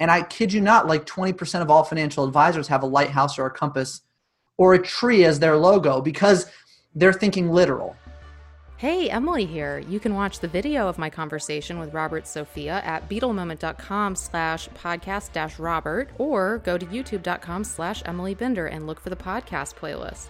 And I kid you not, like 20% of all financial advisors have a lighthouse or a compass or a tree as their logo because they're thinking literal. Hey, Emily here. You can watch the video of my conversation with Robert Sofia at beetlemoment.com slash podcast dash Robert or go to youtube.com slash Emily Binder and look for the podcast playlist.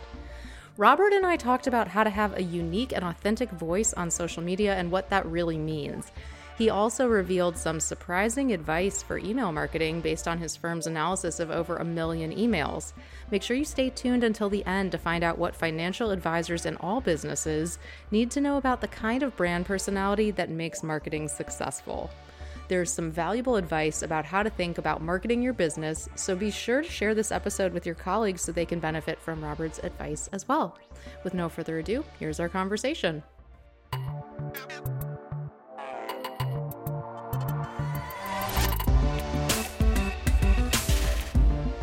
Robert and I talked about how to have a unique and authentic voice on social media and what that really means. He also revealed some surprising advice for email marketing based on his firm's analysis of over a million emails. Make sure you stay tuned until the end to find out what financial advisors in all businesses need to know about the kind of brand personality that makes marketing successful. There's some valuable advice about how to think about marketing your business, so be sure to share this episode with your colleagues so they can benefit from Robert's advice as well. With no further ado, here's our conversation.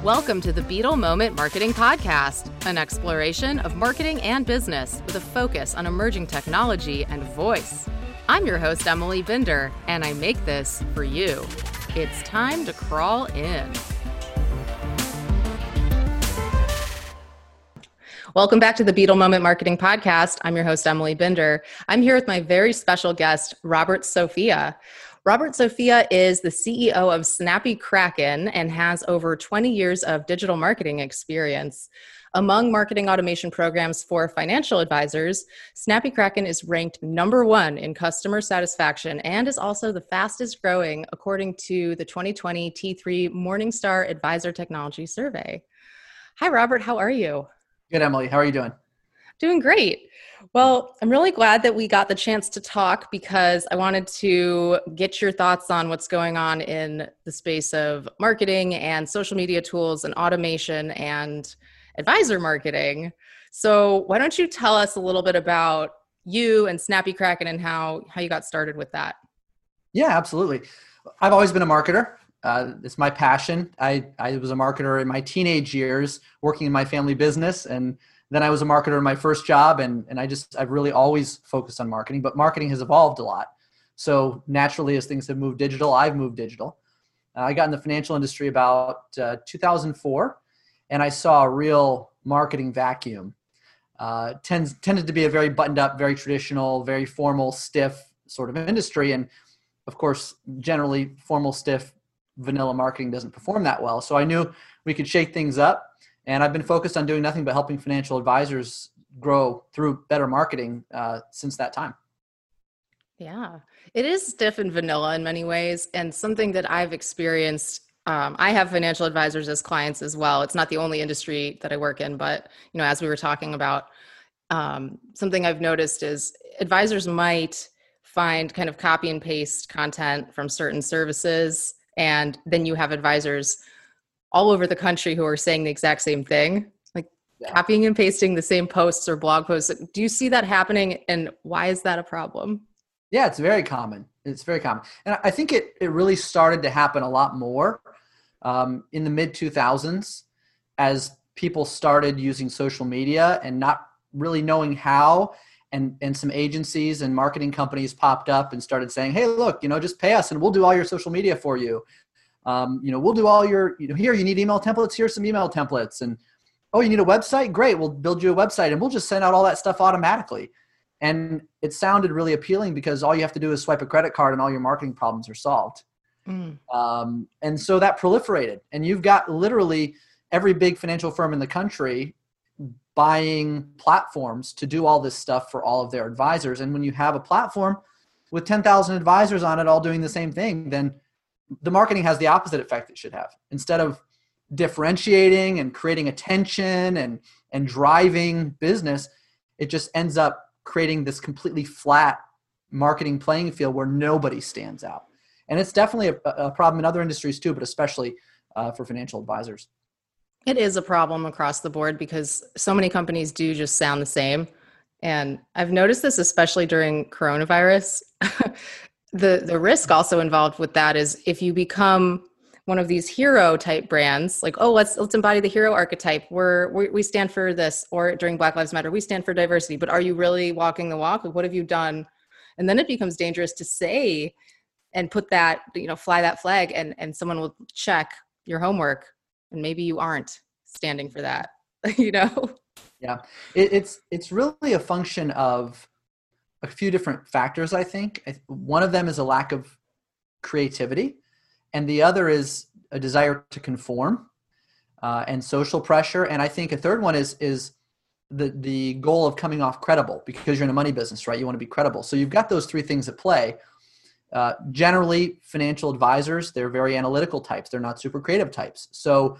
Welcome to the Beetle Moment Marketing Podcast, an exploration of marketing and business with a focus on emerging technology and voice. I'm your host, Emily Binder, and I make this for you. It's time to crawl in. Welcome back to the Beetle Moment Marketing Podcast. I'm your host, Emily Binder. I'm here with my very special guest, Robert Sofia. Robert Sofia is the CEO of Snappy Kraken and has over 20 years of digital marketing experience. Among marketing automation programs for financial advisors, Snappy Kraken is ranked number one in customer satisfaction and is also the fastest growing according to the 2020 T3 Morningstar Advisor Technology Survey. Hi, Robert. How are you? Good, Emily. How are you doing? Doing great. Well, I'm really glad that we got the chance to talk because I wanted to get your thoughts on what's going on in the space of marketing and social media tools and automation and advisor marketing. So, why don't you tell us a little bit about you and Snappy Kraken and how how you got started with that? Yeah, absolutely. I've always been a marketer. Uh, it's my passion. I, I was a marketer in my teenage years, working in my family business, and then I was a marketer in my first job, and and I just I've really always focused on marketing. But marketing has evolved a lot. So naturally, as things have moved digital, I've moved digital. Uh, I got in the financial industry about uh, 2004, and I saw a real marketing vacuum. Uh, tends tended to be a very buttoned up, very traditional, very formal, stiff sort of industry, and of course, generally formal, stiff, vanilla marketing doesn't perform that well. So I knew we could shake things up and I've been focused on doing nothing but helping financial advisors grow through better marketing uh, since that time. Yeah, it is stiff and vanilla in many ways, and something that I've experienced. Um, I have financial advisors as clients as well. It's not the only industry that I work in, but you know, as we were talking about, um, something I've noticed is advisors might find kind of copy and paste content from certain services, and then you have advisors all over the country who are saying the exact same thing like yeah. copying and pasting the same posts or blog posts. Do you see that happening and why is that a problem? Yeah it's very common. It's very common. And i think it, it really started to happen a lot more um, in the mid 2000s as people started using social media and not really knowing how and and some agencies and marketing companies popped up and started saying hey look you know just pay us and we'll do all your social media for you um, you know, we'll do all your, you know, here you need email templates. Here's some email templates. And oh, you need a website? Great. We'll build you a website and we'll just send out all that stuff automatically. And it sounded really appealing because all you have to do is swipe a credit card and all your marketing problems are solved. Mm. Um, and so that proliferated. And you've got literally every big financial firm in the country buying platforms to do all this stuff for all of their advisors. And when you have a platform with 10,000 advisors on it all doing the same thing, then the marketing has the opposite effect it should have. Instead of differentiating and creating attention and and driving business, it just ends up creating this completely flat marketing playing field where nobody stands out. And it's definitely a, a problem in other industries too, but especially uh, for financial advisors. It is a problem across the board because so many companies do just sound the same. And I've noticed this especially during coronavirus. the the risk also involved with that is if you become one of these hero type brands like oh let's let's embody the hero archetype. We're we, we stand for this or during black lives matter we stand for diversity but are you really walking the walk? What have you done? And then it becomes dangerous to say and put that you know fly that flag and and someone will check your homework and maybe you aren't standing for that you know? Yeah. It, it's it's really a function of a few different factors i think. One of them is a lack of creativity and the other is a desire to conform uh, and social pressure and i think a third one is is the the goal of coming off credible because you're in a money business right? You want to be credible. So you've got those three things at play. Uh, generally financial advisors they're very analytical types. They're not super creative types. So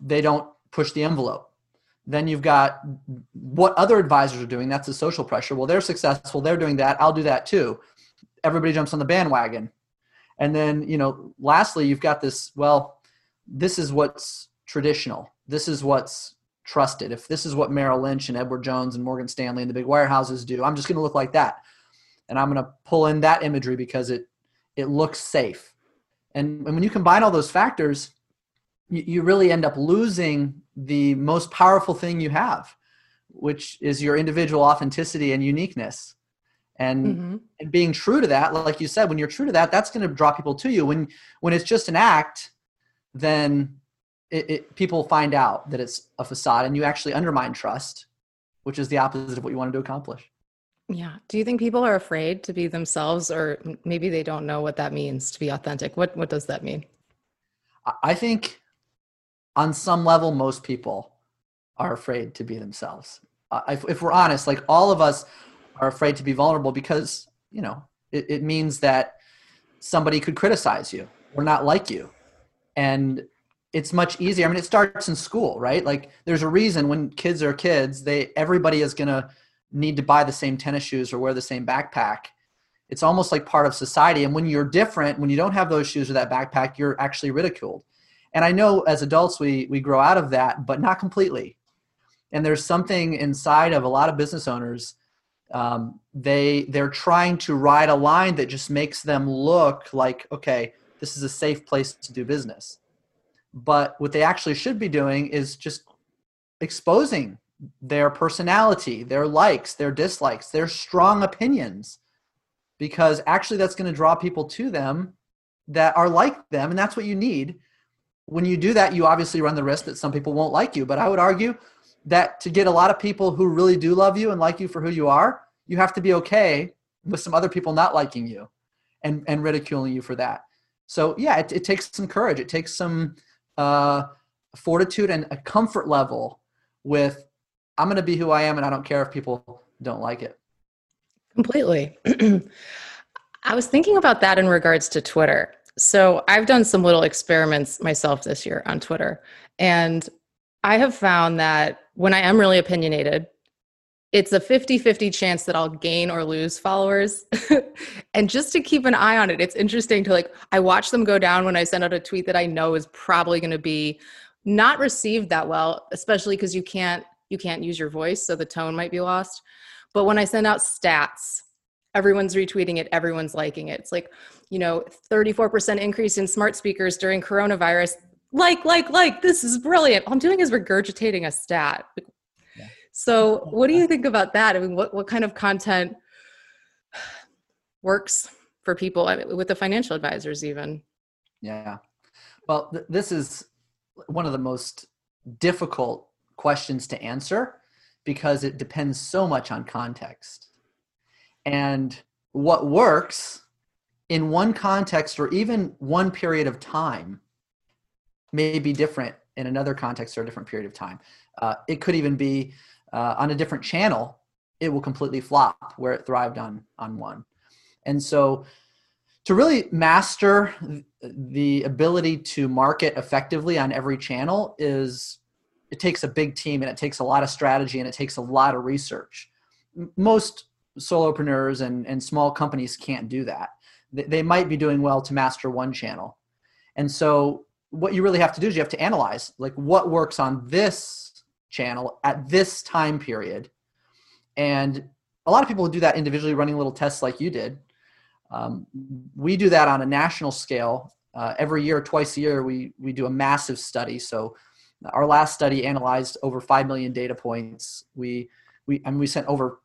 they don't push the envelope then you've got what other advisors are doing. That's the social pressure. Well they're successful. They're doing that. I'll do that too. Everybody jumps on the bandwagon. And then you know lastly you've got this well this is what's traditional. This is what's trusted. If this is what merrill lynch and edward jones and morgan stanley and the big wirehouses do i'm just going to look like that. And i'm going to pull in that imagery because it it looks safe. And, and when you combine all those factors you, really end up losing the most powerful thing you have which is your individual authenticity and uniqueness. And mm-hmm. and being true to that like you said when you're true to that that's going to draw people to you. When when it's just an act then it, it, people find out that it's a facade and you actually undermine trust which is the opposite of what you wanted to accomplish. Yeah. Do you think people are afraid to be themselves or maybe they don't know what that means to be authentic? What what does that mean? I think on some level most people are afraid to be themselves. Uh, if, if we're honest like all of us are afraid to be vulnerable because you know it, it means that somebody could criticize you or not like you. And it's much easier i mean it starts in school right? Like there's a reason when kids are kids they everybody is to need to buy the same tennis shoes or wear the same backpack. It's almost like part of society. And when you're different when you don't have those shoes or that backpack you're actually ridiculed and i know as adults we we grow out of that but not completely. And there's something inside of a lot of business owners um, they they're trying to ride a line that just makes them look like okay this is a safe place to do business. But what they actually should be doing is just exposing their personality their likes their dislikes their strong opinions because actually that's going to draw people to them that are like them and that's what you need when you do that you obviously run the risk that some people won't like you but i would argue that to get a lot of people who really do love you and like you for who you are you have to be okay with some other people not liking you and, and ridiculing you for that. So yeah, it, it takes some courage. It takes some uh, fortitude and a comfort level with I'm going to be who I am, and I don't care if people don't like it. Completely. I was thinking about that in regards to Twitter. So I've done some little experiments myself this year on Twitter, and I have found that when I am really opinionated, it's a 50-50 chance that I'll gain or lose followers. and just to keep an eye on it, it's interesting to like I watch them go down when I send out a tweet that I know is probably going to be not received that well, especially because you can't you can't use your voice, so the tone might be lost. But when I send out stats, everyone's retweeting it, everyone's liking it. It's like, you know, 34% increase in smart speakers during coronavirus. Like, like, like, this is brilliant. All I'm doing is regurgitating a stat. So, what do you think about that? I mean, what, what kind of content works for people I mean, with the financial advisors, even? Yeah. Well, th- this is one of the most difficult questions to answer because it depends so much on context. And what works in one context or even one period of time may be different in another context or a different period of time. Uh, it could even be uh, on a different channel, it will completely flop where it thrived on on one. And so to really master the ability to market effectively on every channel is it takes a big team and it takes a lot of strategy and it takes a lot of research. Most solopreneurs and, and small companies can't do that. They, might be doing well to master one channel. And so what you really have to do is you have to analyze like what works on this channel at this time period. And a lot of people do that individually, running little tests like you did. Um, we do that on a national scale. Uh, every year, twice a year, we, we do a massive study. So our last study analyzed over 5 million data points. We, we, and we sent over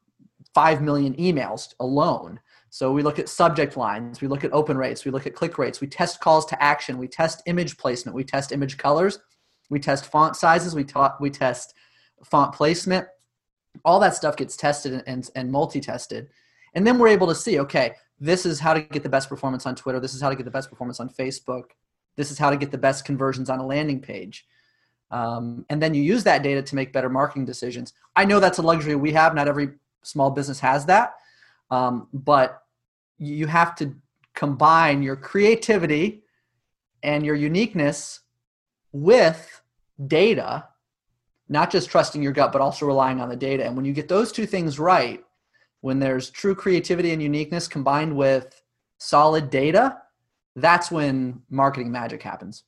5 million emails alone So we look at subject lines, we look at open rates, we look at click rates, we test calls to action, we test image placement, we test image colors, we test font sizes, we, ta- we test font placement. All that stuff gets tested and, and, and multi tested. And then we're able to see okay, this is how to get the best performance on Twitter, this is how to get the best performance on Facebook, this is how to get the best conversions on a landing page. Um, and then you use that data to make better marketing decisions. I know that's a luxury we have. Not every small business has that. Um, but you have to combine your creativity and your uniqueness with data, not just trusting your gut, but also relying on the data. And when you get those two things right, when there's true creativity and uniqueness combined with solid data, that's when marketing magic happens.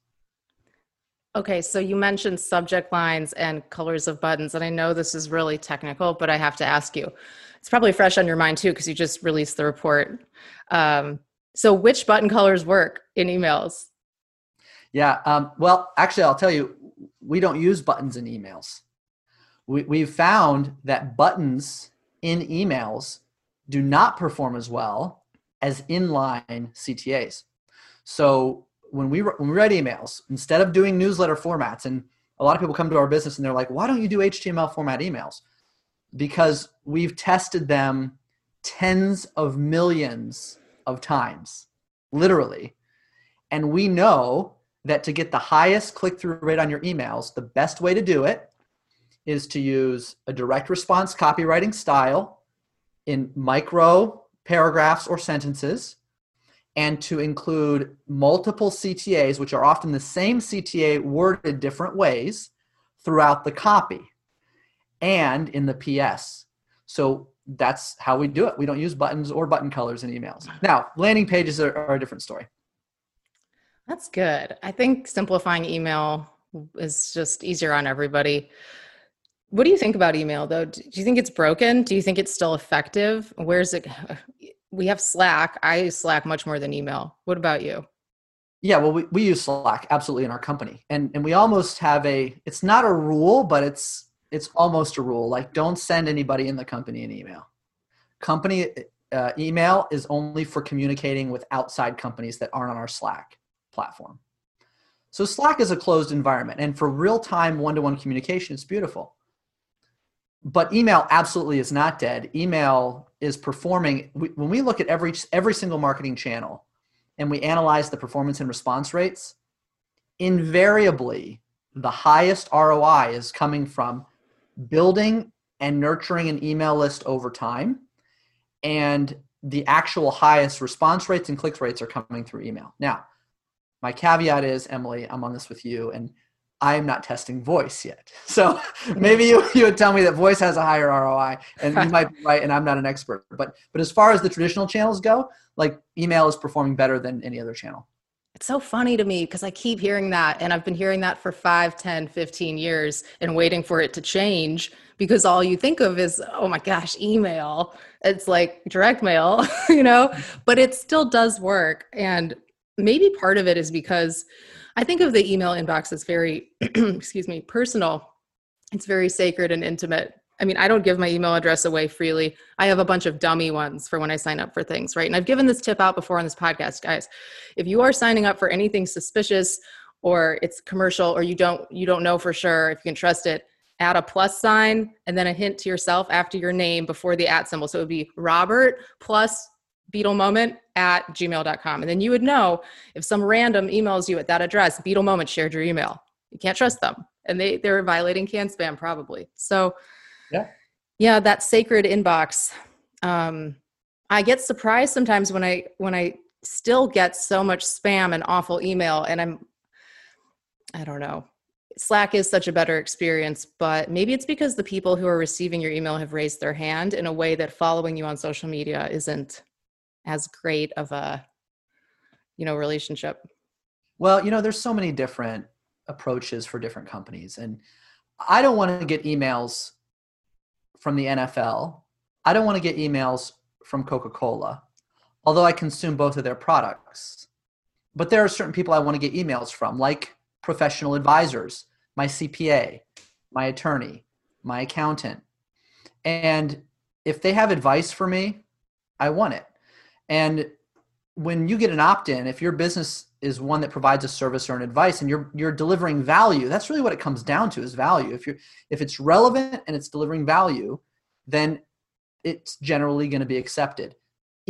Okay, so you mentioned subject lines and colors of buttons, and I know this is really technical, but I have to ask you. It's probably fresh on your mind too, because you just released the report. Um, so, which button colors work in emails? Yeah, um, well, actually, I'll tell you, we don't use buttons in emails. We, we've found that buttons in emails do not perform as well as inline CTAs. So when we when we write emails, instead of doing newsletter formats, and a lot of people come to our business and they're like, "Why don't you do HTML format emails?" Because we've tested them tens of millions of times, literally, and we know that to get the highest click-through rate on your emails, the best way to do it is to use a direct response copywriting style in micro paragraphs or sentences and to include multiple CTAs, which are often the same CTA worded different ways throughout the copy and in the PS. So that's how we do it. We don't use buttons or button colors in emails. Mm-hmm. Now, landing pages are, are a different story. That's good. I think simplifying email is just easier on everybody. What do you think about email though? Do you think it's broken? Do you think it's still effective? Where's it? We have Slack. I use Slack much more than email. What about you? Yeah, well, we, we use Slack absolutely in our company, and and we almost have a. It's not a rule, but it's it's almost a rule. Like, don't send anybody in the company an email. Company uh, email is only for communicating with outside companies that aren't on our Slack platform. So Slack is a closed environment, and for real time one to one communication, it's beautiful but email absolutely is not dead. Email is performing. When we look at every every single marketing channel, and we analyze the performance and response rates, invariably the highest ROI is coming from building and nurturing an email list over time, and the actual highest response rates and click rates are coming through email. Now, my caveat is, Emily, I'm on this with you, and I am not testing voice yet. So maybe you, you would tell me that voice has a higher ROI and you might be right and I'm not an expert. But but as far as the traditional channels go, like email is performing better than any other channel. It's so funny to me because I keep hearing that and I've been hearing that for 5, 10, 15 years and waiting for it to change because all you think of is oh my gosh, email. It's like direct mail, you know, mm-hmm. but it still does work and maybe part of it is because I think of the email inbox as very, excuse me, personal. It's very sacred and intimate. I mean, I don't give my email address away freely. I have a bunch of dummy ones for when I sign up for things, right? And I've given this tip out before on this podcast, guys. If you are signing up for anything suspicious or it's commercial or you don't you don't know for sure if you can trust it, add a plus sign and then a hint to yourself after your name before the at symbol. So it would be Robert plus Beetle Moment at gmail.com. And then you would know if some random emails you at that address, Beetle Moment shared your email. You can't trust them. And they, they're violating can spam probably. So yeah. Yeah, that sacred inbox. Um, I get surprised sometimes when I when I still get so much spam and awful email and I'm I don't know. Slack is such a better experience, but maybe it's because the people who are receiving your email have raised their hand in a way that following you on social media isn't as great of a you know relationship. Well you know there's so many different approaches for different companies and i don't want to get emails from the nfl i don't want to get emails from coca-cola although i consume both of their products. But there are certain people i want to get emails from like professional advisors my cpa my attorney my accountant. And if they have advice for me i want it And when you get an opt-in, if your business is one that provides a service or an advice and you're you're delivering value, that's really what it comes down to is value. If you're if it's relevant and it's delivering value, then it's generally going to be accepted.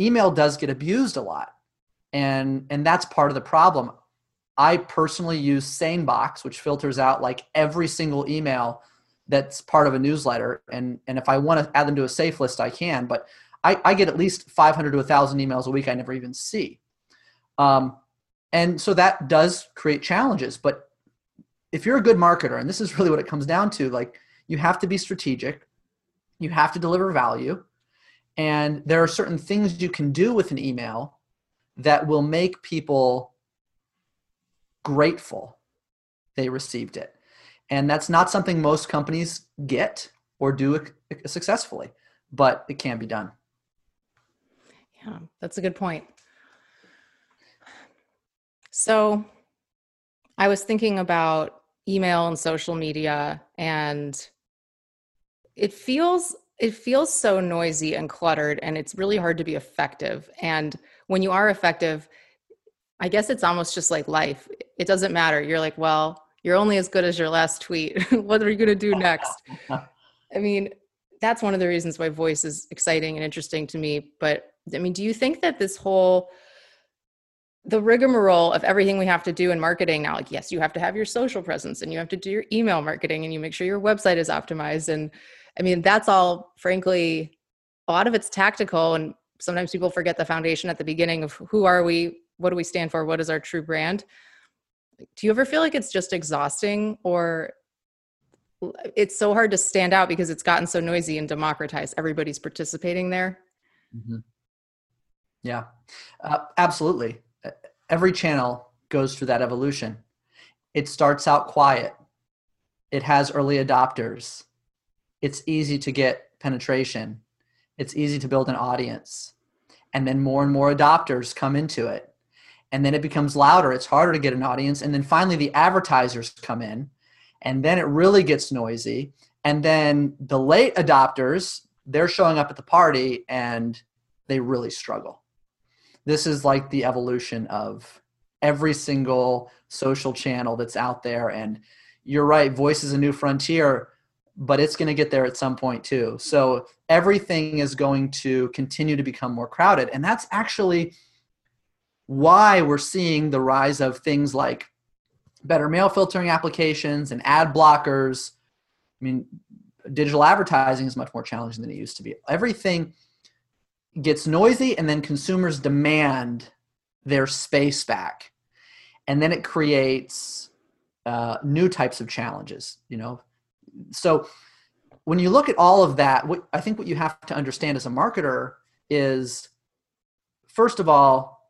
Email does get abused a lot. And and that's part of the problem. I personally use SaneBox, which filters out like every single email that's part of a newsletter. And and if I want to add them to a safe list, I can. But I, I get at least 500 to 1,000 emails a week I never even see. Um, and so that does create challenges. But if you're a good marketer, and this is really what it comes down to, like you have to be strategic, you have to deliver value, and there are certain things you can do with an email that will make people grateful they received it. And that's not something most companies get or do successfully, but it can be done. Yeah, that's a good point. So I was thinking about email and social media and it feels it feels so noisy and cluttered and it's really hard to be effective. And when you are effective i guess it's almost just like life. It doesn't matter. You're like well you're only as good as your last tweet. What are you going to do next? I mean that's one of the reasons why voice is exciting and interesting to me but i mean do you think that this whole the rigmarole of everything we have to do in marketing now like yes you have to have your social presence and you have to do your email marketing and you make sure your website is optimized and i mean that's all frankly a lot of it's tactical and sometimes people forget the foundation at the beginning of who are we what do we stand for what is our true brand do you ever feel like it's just exhausting or it's so hard to stand out because it's gotten so noisy and democratized everybody's participating there mm-hmm. Yeah uh, absolutely every channel goes through that evolution. It starts out quiet. It has early adopters. It's easy to get penetration. It's easy to build an audience. And then more and more adopters come into it. And then it becomes louder. It's harder to get an audience. And then finally, the advertisers come in. And then it really gets noisy. And then the late adopters, they're showing up at the party and they really struggle this is like the evolution of every single social channel that's out there. And you're right voice is a new frontier but it's going to get there at some point too. So everything is going to continue to become more crowded. And that's actually why we're seeing the rise of things like better mail filtering applications and ad blockers. I mean digital advertising is much more challenging than it used to be. Everything gets noisy and then consumers demand their space back. And then it creates uh, new types of challenges you know? So when you look at all of that what i think what you have to understand as a marketer is first of all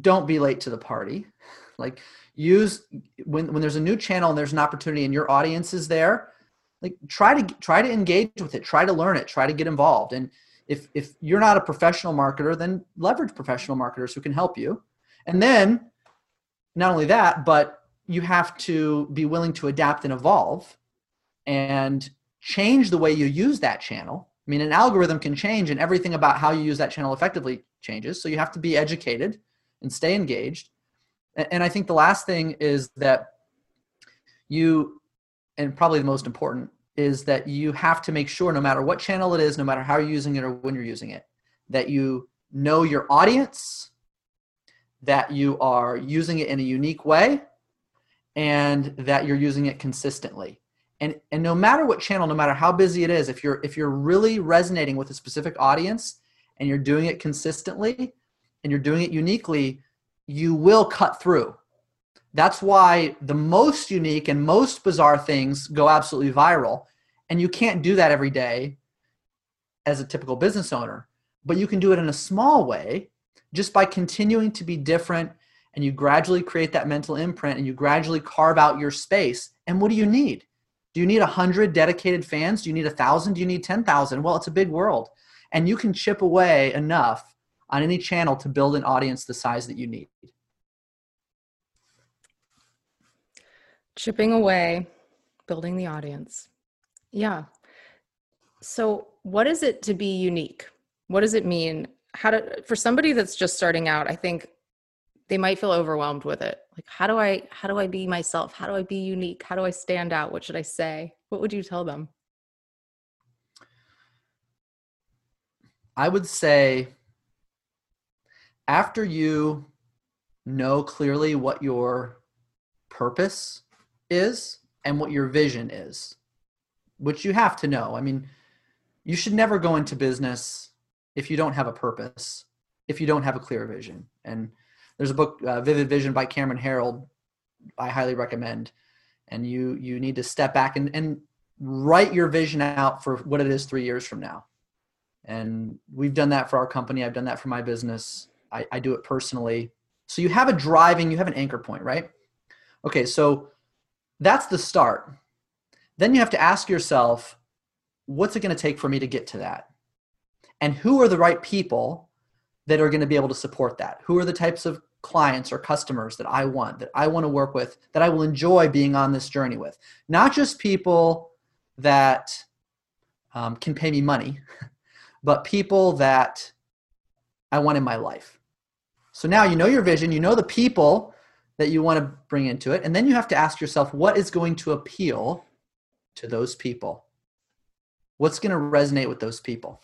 don't be late to the party. Like use when when there's a new channel and there's an opportunity and your audience is there like try to try to engage with it try to learn it try to get involved. And if if you're not a professional marketer then leverage professional marketers who can help you. And then not only that but you have to be willing to adapt and evolve and change the way you use that channel. I mean an algorithm can change and everything about how you use that channel effectively changes. So you have to be educated and stay engaged. And i think the last thing is that you and probably the most important is that you have to make sure no matter what channel it is no matter how you're using it or when you're using it that you know your audience that you are using it in a unique way and that you're using it consistently. And and no matter what channel no matter how busy it is if you're if you're really resonating with a specific audience and you're doing it consistently and you're doing it uniquely you will cut through that's why the most unique and most bizarre things go absolutely viral. And you can't do that every day as a typical business owner, but you can do it in a small way just by continuing to be different and you gradually create that mental imprint and you gradually carve out your space. And what do you need? Do you need 100 dedicated fans? Do you need 1,000? Do you need 10,000? Well, it's a big world. And you can chip away enough on any channel to build an audience the size that you need. Chipping away building the audience. Yeah. So what is it to be unique? What does it mean? How to for somebody that's just starting out i think they might feel overwhelmed with it. Like how do i how do i be myself? How do i be unique? How do i stand out? What should i say? What would you tell them? I would say after you know clearly what your purpose is and what your vision is which you have to know. I mean you should never go into business if you don't have a purpose if you don't have a clear vision. And there's a book uh, vivid vision by cameron Herold, i highly recommend. And you you need to step back and, and write your vision out for what it is three years from now. And we've done that for our company. I've done that for my business. I, I do it personally. So you have a driving you have an anchor point right? Okay so that's the start then you have to ask yourself what's it going to take for me to get to that and who are the right people that are going to be able to support that who are the types of clients or customers that I want, that I want to work with, that I will enjoy being on this journey with. Not just people that um, can pay me money, but people that I want in my life. So now you know your vision, you know the people that you want to bring into it, and then you have to ask yourself what is going to appeal to those people? What's going to resonate with those people?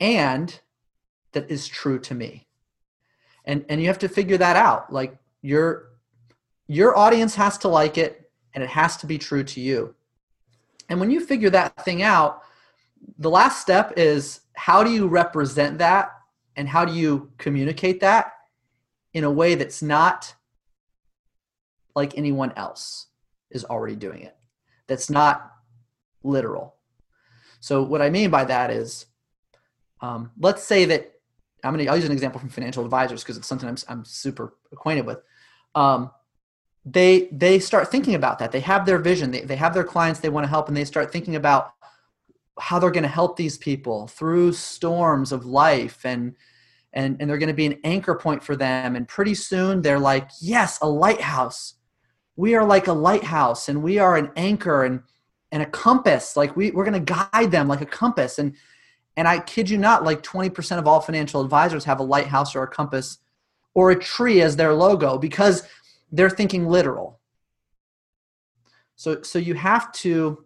And that is true to me. And and you have to figure that out. Like your your audience has to like it and it has to be true to you. And when you figure that thing out the last step is how do you represent that? And how do you communicate that in a way that's not like anyone else is already doing it that's not literal so what i mean by that is um, let's say that I'm going to, I'll use an example from financial advisors because it's something I'm, I'm super acquainted with. Um, they, they start thinking about that. They have their vision. They, they have their clients they want to help and they start thinking about how they're going to help these people through storms of life and, and, and they're going to be an anchor point for them. And pretty soon they're like, yes, a lighthouse. We are like a lighthouse and we are an anchor and, and a compass. Like we, we're going to guide them like a compass. And, and I kid you not, like 20% of all financial advisors have a lighthouse or a compass or a tree as their logo because they're thinking literal. So, so you have to,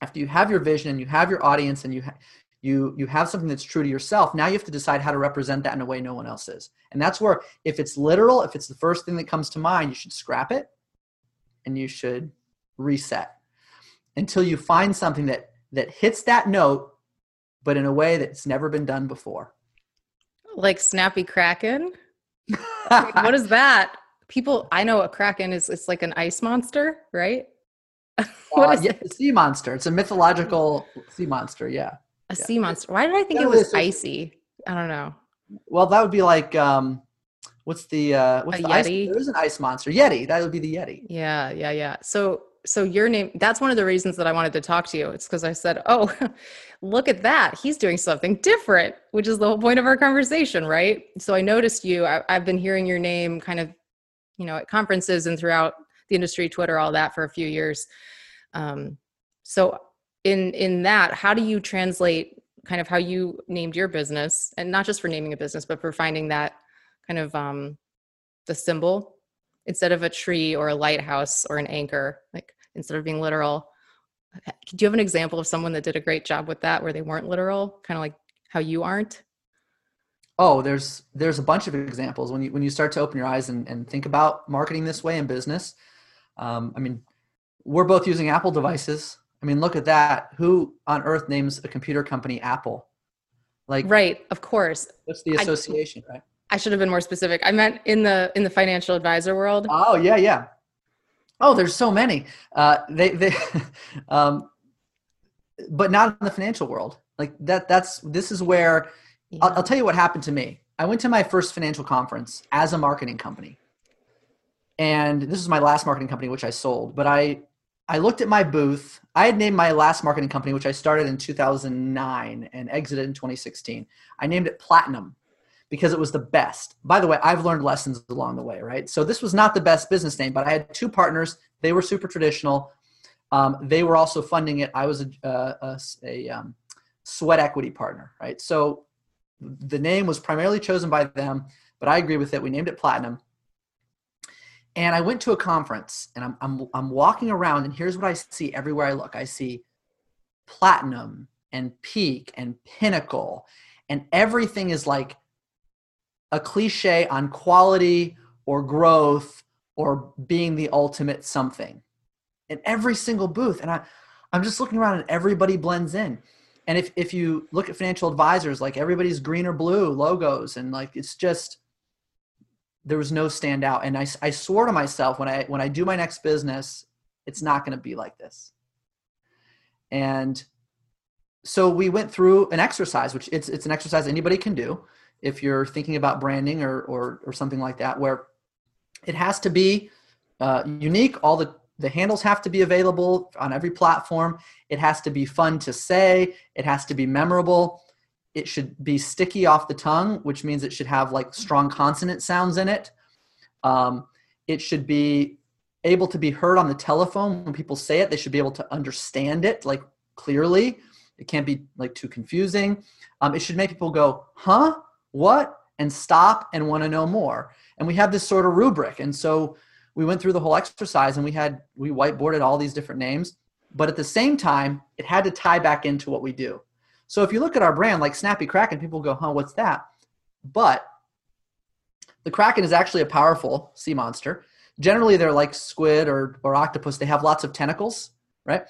after you have your vision and you have your audience and you, ha- you, you have something that's true to yourself, now you have to decide how to represent that in a way no one else is. And that's where, if it's literal, if it's the first thing that comes to mind, you should scrap it and you should reset until you find something that, that hits that note but in a way that's never been done before. Like Snappy Kraken? what is that? People, I know a Kraken is it's like an ice monster, right? what uh, is yeah, it? sea monster. It's a mythological sea monster. Yeah. A yeah. sea monster. Why did I think it was icy? I don't know. Well, that would be like um, what's the uh, what's a the Yeti? Ice? There's an ice monster. Yeti. That would be the Yeti. Yeah, yeah, yeah. So so your name that's one of the reasons that i wanted to talk to you it's because i said oh look at that he's doing something different which is the whole point of our conversation right so i noticed you I, have been hearing your name kind of you know at conferences and throughout the industry twitter all that for a few years um, so in in that how do you translate kind of how you named your business and not just for naming a business but for finding that kind of um, the symbol instead of a tree or a lighthouse or an anchor like instead of being literal do you have an example of someone that did a great job with that where they weren't literal kind of like how you aren't? Oh there's there's a bunch of examples. When you when you start to open your eyes and, and think about marketing this way in business um, i mean we're both using apple devices. I mean look at that. Who on earth names a computer company apple? Like right of course. What's the association I, right I should have been more specific. I meant in the in the financial advisor world. Oh yeah, yeah. Oh, there's so many. Uh, they they, um, but not in the financial world. Like that. That's this is where yeah. I'll, I'll tell you what happened to me. I went to my first financial conference as a marketing company, and this is my last marketing company, which I sold. But I I looked at my booth. I had named my last marketing company, which I started in 2009 and exited in 2016. I named it Platinum because it was the best. By the way, I've learned lessons along the way, right? So this was not the best business name, but I had two partners. They were super traditional. Um, they were also funding it. I was a, uh, a, a um, sweat equity partner, right? So the name was primarily chosen by them, but I agree with it. We named it Platinum. And I went to a conference and I'm, I'm, I'm walking around and here's what I see everywhere I look. I see platinum and peak and pinnacle and everything is like a cliche on quality or growth or being the ultimate something in every single booth. And I, I'm just looking around and everybody blends in. And if, if you look at financial advisors, like everybody's green or blue logos and like it's just there was no standout. And I, I swore to myself when I when I do my next business, it's not going to be like this. And so we went through an exercise, which it's it's an exercise anybody can do if you're thinking about branding or or, or something like that, where it has to be uh, unique. All the the handles have to be available on every platform. It has to be fun to say. It has to be memorable. It should be sticky off the tongue, which means it should have like strong consonant sounds in it. Um, it should be able to be heard on the telephone when people say it. They should be able to understand it like clearly. It can't be like too confusing. Um, it should make people go, huh? What? And stop and want to know more. And we have this sort of rubric. And so we went through the whole exercise and we had, we whiteboarded all these different names. But at the same time, it had to tie back into what we do. So if you look at our brand like Snappy Kraken, people go, huh, what's that? But the Kraken is actually a powerful sea monster. Generally, they're like squid or, or octopus. They have lots of tentacles, right?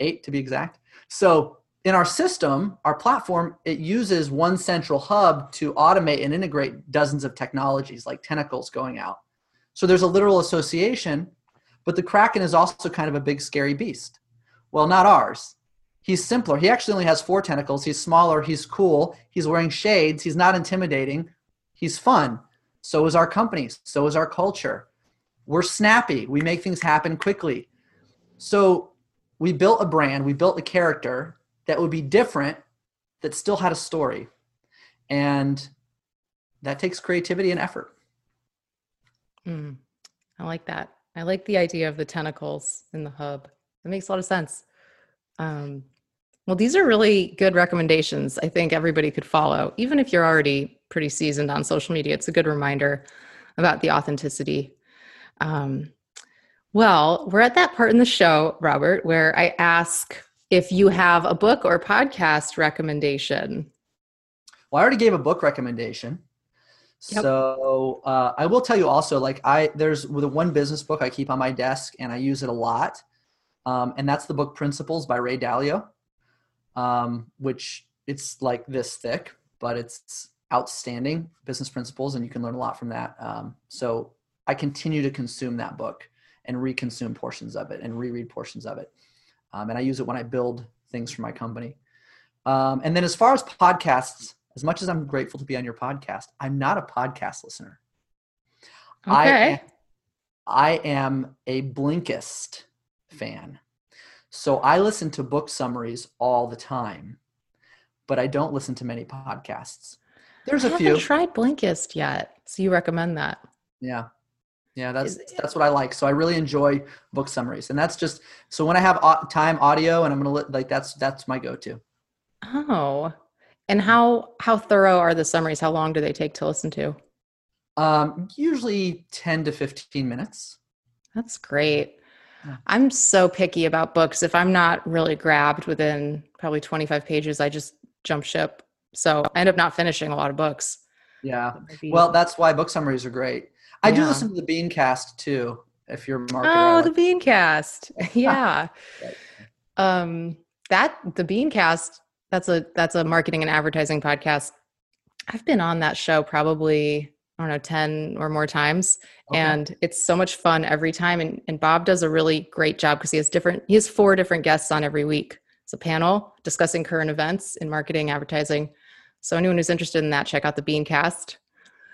Eight to be exact. So in our system, our platform, it uses one central hub to automate and integrate dozens of technologies like tentacles going out. So there's a literal association, but the Kraken is also kind of a big, scary beast. Well, not ours. He's simpler. He actually only has four tentacles. He's smaller. He's cool. He's wearing shades. He's not intimidating. He's fun. So is our company. So is our culture. We're snappy. We make things happen quickly. So we built a brand, we built a character that would be different that still had a story. And that takes creativity and effort. Mm, i like that. I like the idea of the tentacles in the hub. It makes a lot of sense. Um, well these are really good recommendations i think everybody could follow even if you're already pretty seasoned on social media. It's a good reminder about the authenticity. Um, well we're at that part in the show robert where i ask if you have a book or podcast recommendation. Well, I already gave a book recommendation. Yep. So uh, I will tell you also, like I there's the one business book I keep on my desk and I use it a lot, um, and that's the book Principles by Ray Dalio, um, which it's like this thick, but it's outstanding business principles, and you can learn a lot from that. Um, so I continue to consume that book and reconsume portions of it and reread portions of it um, and I use it when I build things for my company. Um, and then as far as podcasts, as much as I'm grateful to be on your podcast, I'm not a podcast listener. Okay. I am, I am a Blinkist fan. So I listen to book summaries all the time, but I don't listen to many podcasts. There's a I few. tried Blinkist yet, so you recommend that? Yeah, yeah, that's that's what I like. So I really enjoy book summaries, and that's just so when I have time audio, and I'm gonna like that's that's my go-to. Oh, and how how thorough are the summaries? How long do they take to listen to? Um, usually ten to fifteen minutes. That's great. Yeah. I'm so picky about books. If I'm not really grabbed within probably 25 pages, I just jump ship. So I end up not finishing a lot of books. Yeah. Well, that's why book summaries are great. I yeah. do listen to the Beancast too. If you're marketing. Oh, the Beancast. Yeah. um, that the Beancast. That's a that's a marketing and advertising podcast. I've been on that show probably I don't know 10 or more times okay. and it's so much fun every time and, and Bob does a really great job because he has different he has four different guests on every week. It's a panel discussing current events in marketing advertising. So anyone who's interested in that check out the Beancast.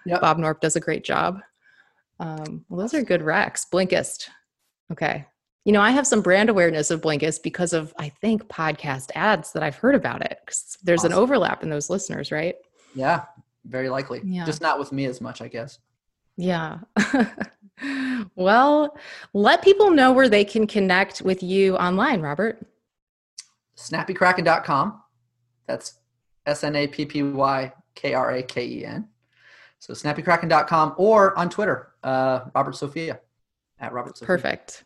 Yep. Bob Knorpp does a great job. Um, well, those are good recs. Blinkist. Okay. You know, I have some brand awareness of Blinkist because of, I think, podcast ads that I've heard about it. There's awesome. an overlap in those listeners, right? Yeah, very likely. Yeah. Just not with me as much, I guess. Yeah. well, let people know where they can connect with you online, Robert. Snappykraken.com. That's S N A P P Y K R A K E N. So snappykraken.com or on Twitter, uh, Robert Sofia at Robert Sofia. Perfect.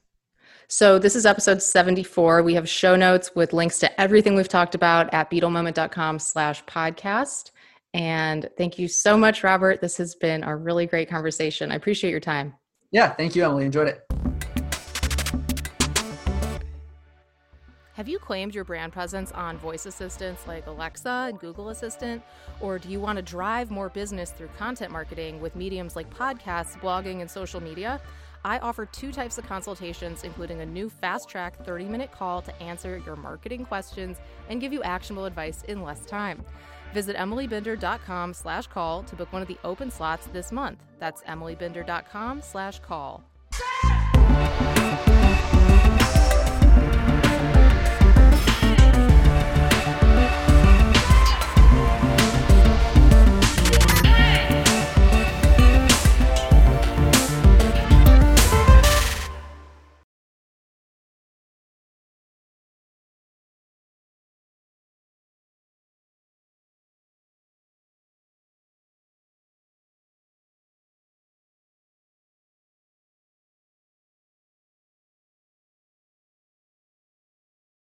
So this is episode 74. We have show notes with links to everything we've talked about at beetlemoment.com slash podcast. And thank you so much, Robert. This has been a really great conversation. I appreciate your time. Yeah, thank you, Emily. Enjoyed it. Have you claimed your brand presence on voice assistants like Alexa and Google Assistant? Or do you want to drive more business through content marketing with mediums like podcasts, blogging, and social media? I offer two types of consultations, including a new fast track 30 minute call to answer your marketing questions and give you actionable advice in less time. Visit emilybinder.com slash call to book one of the open slots this month. That's emilybinder.com slash call.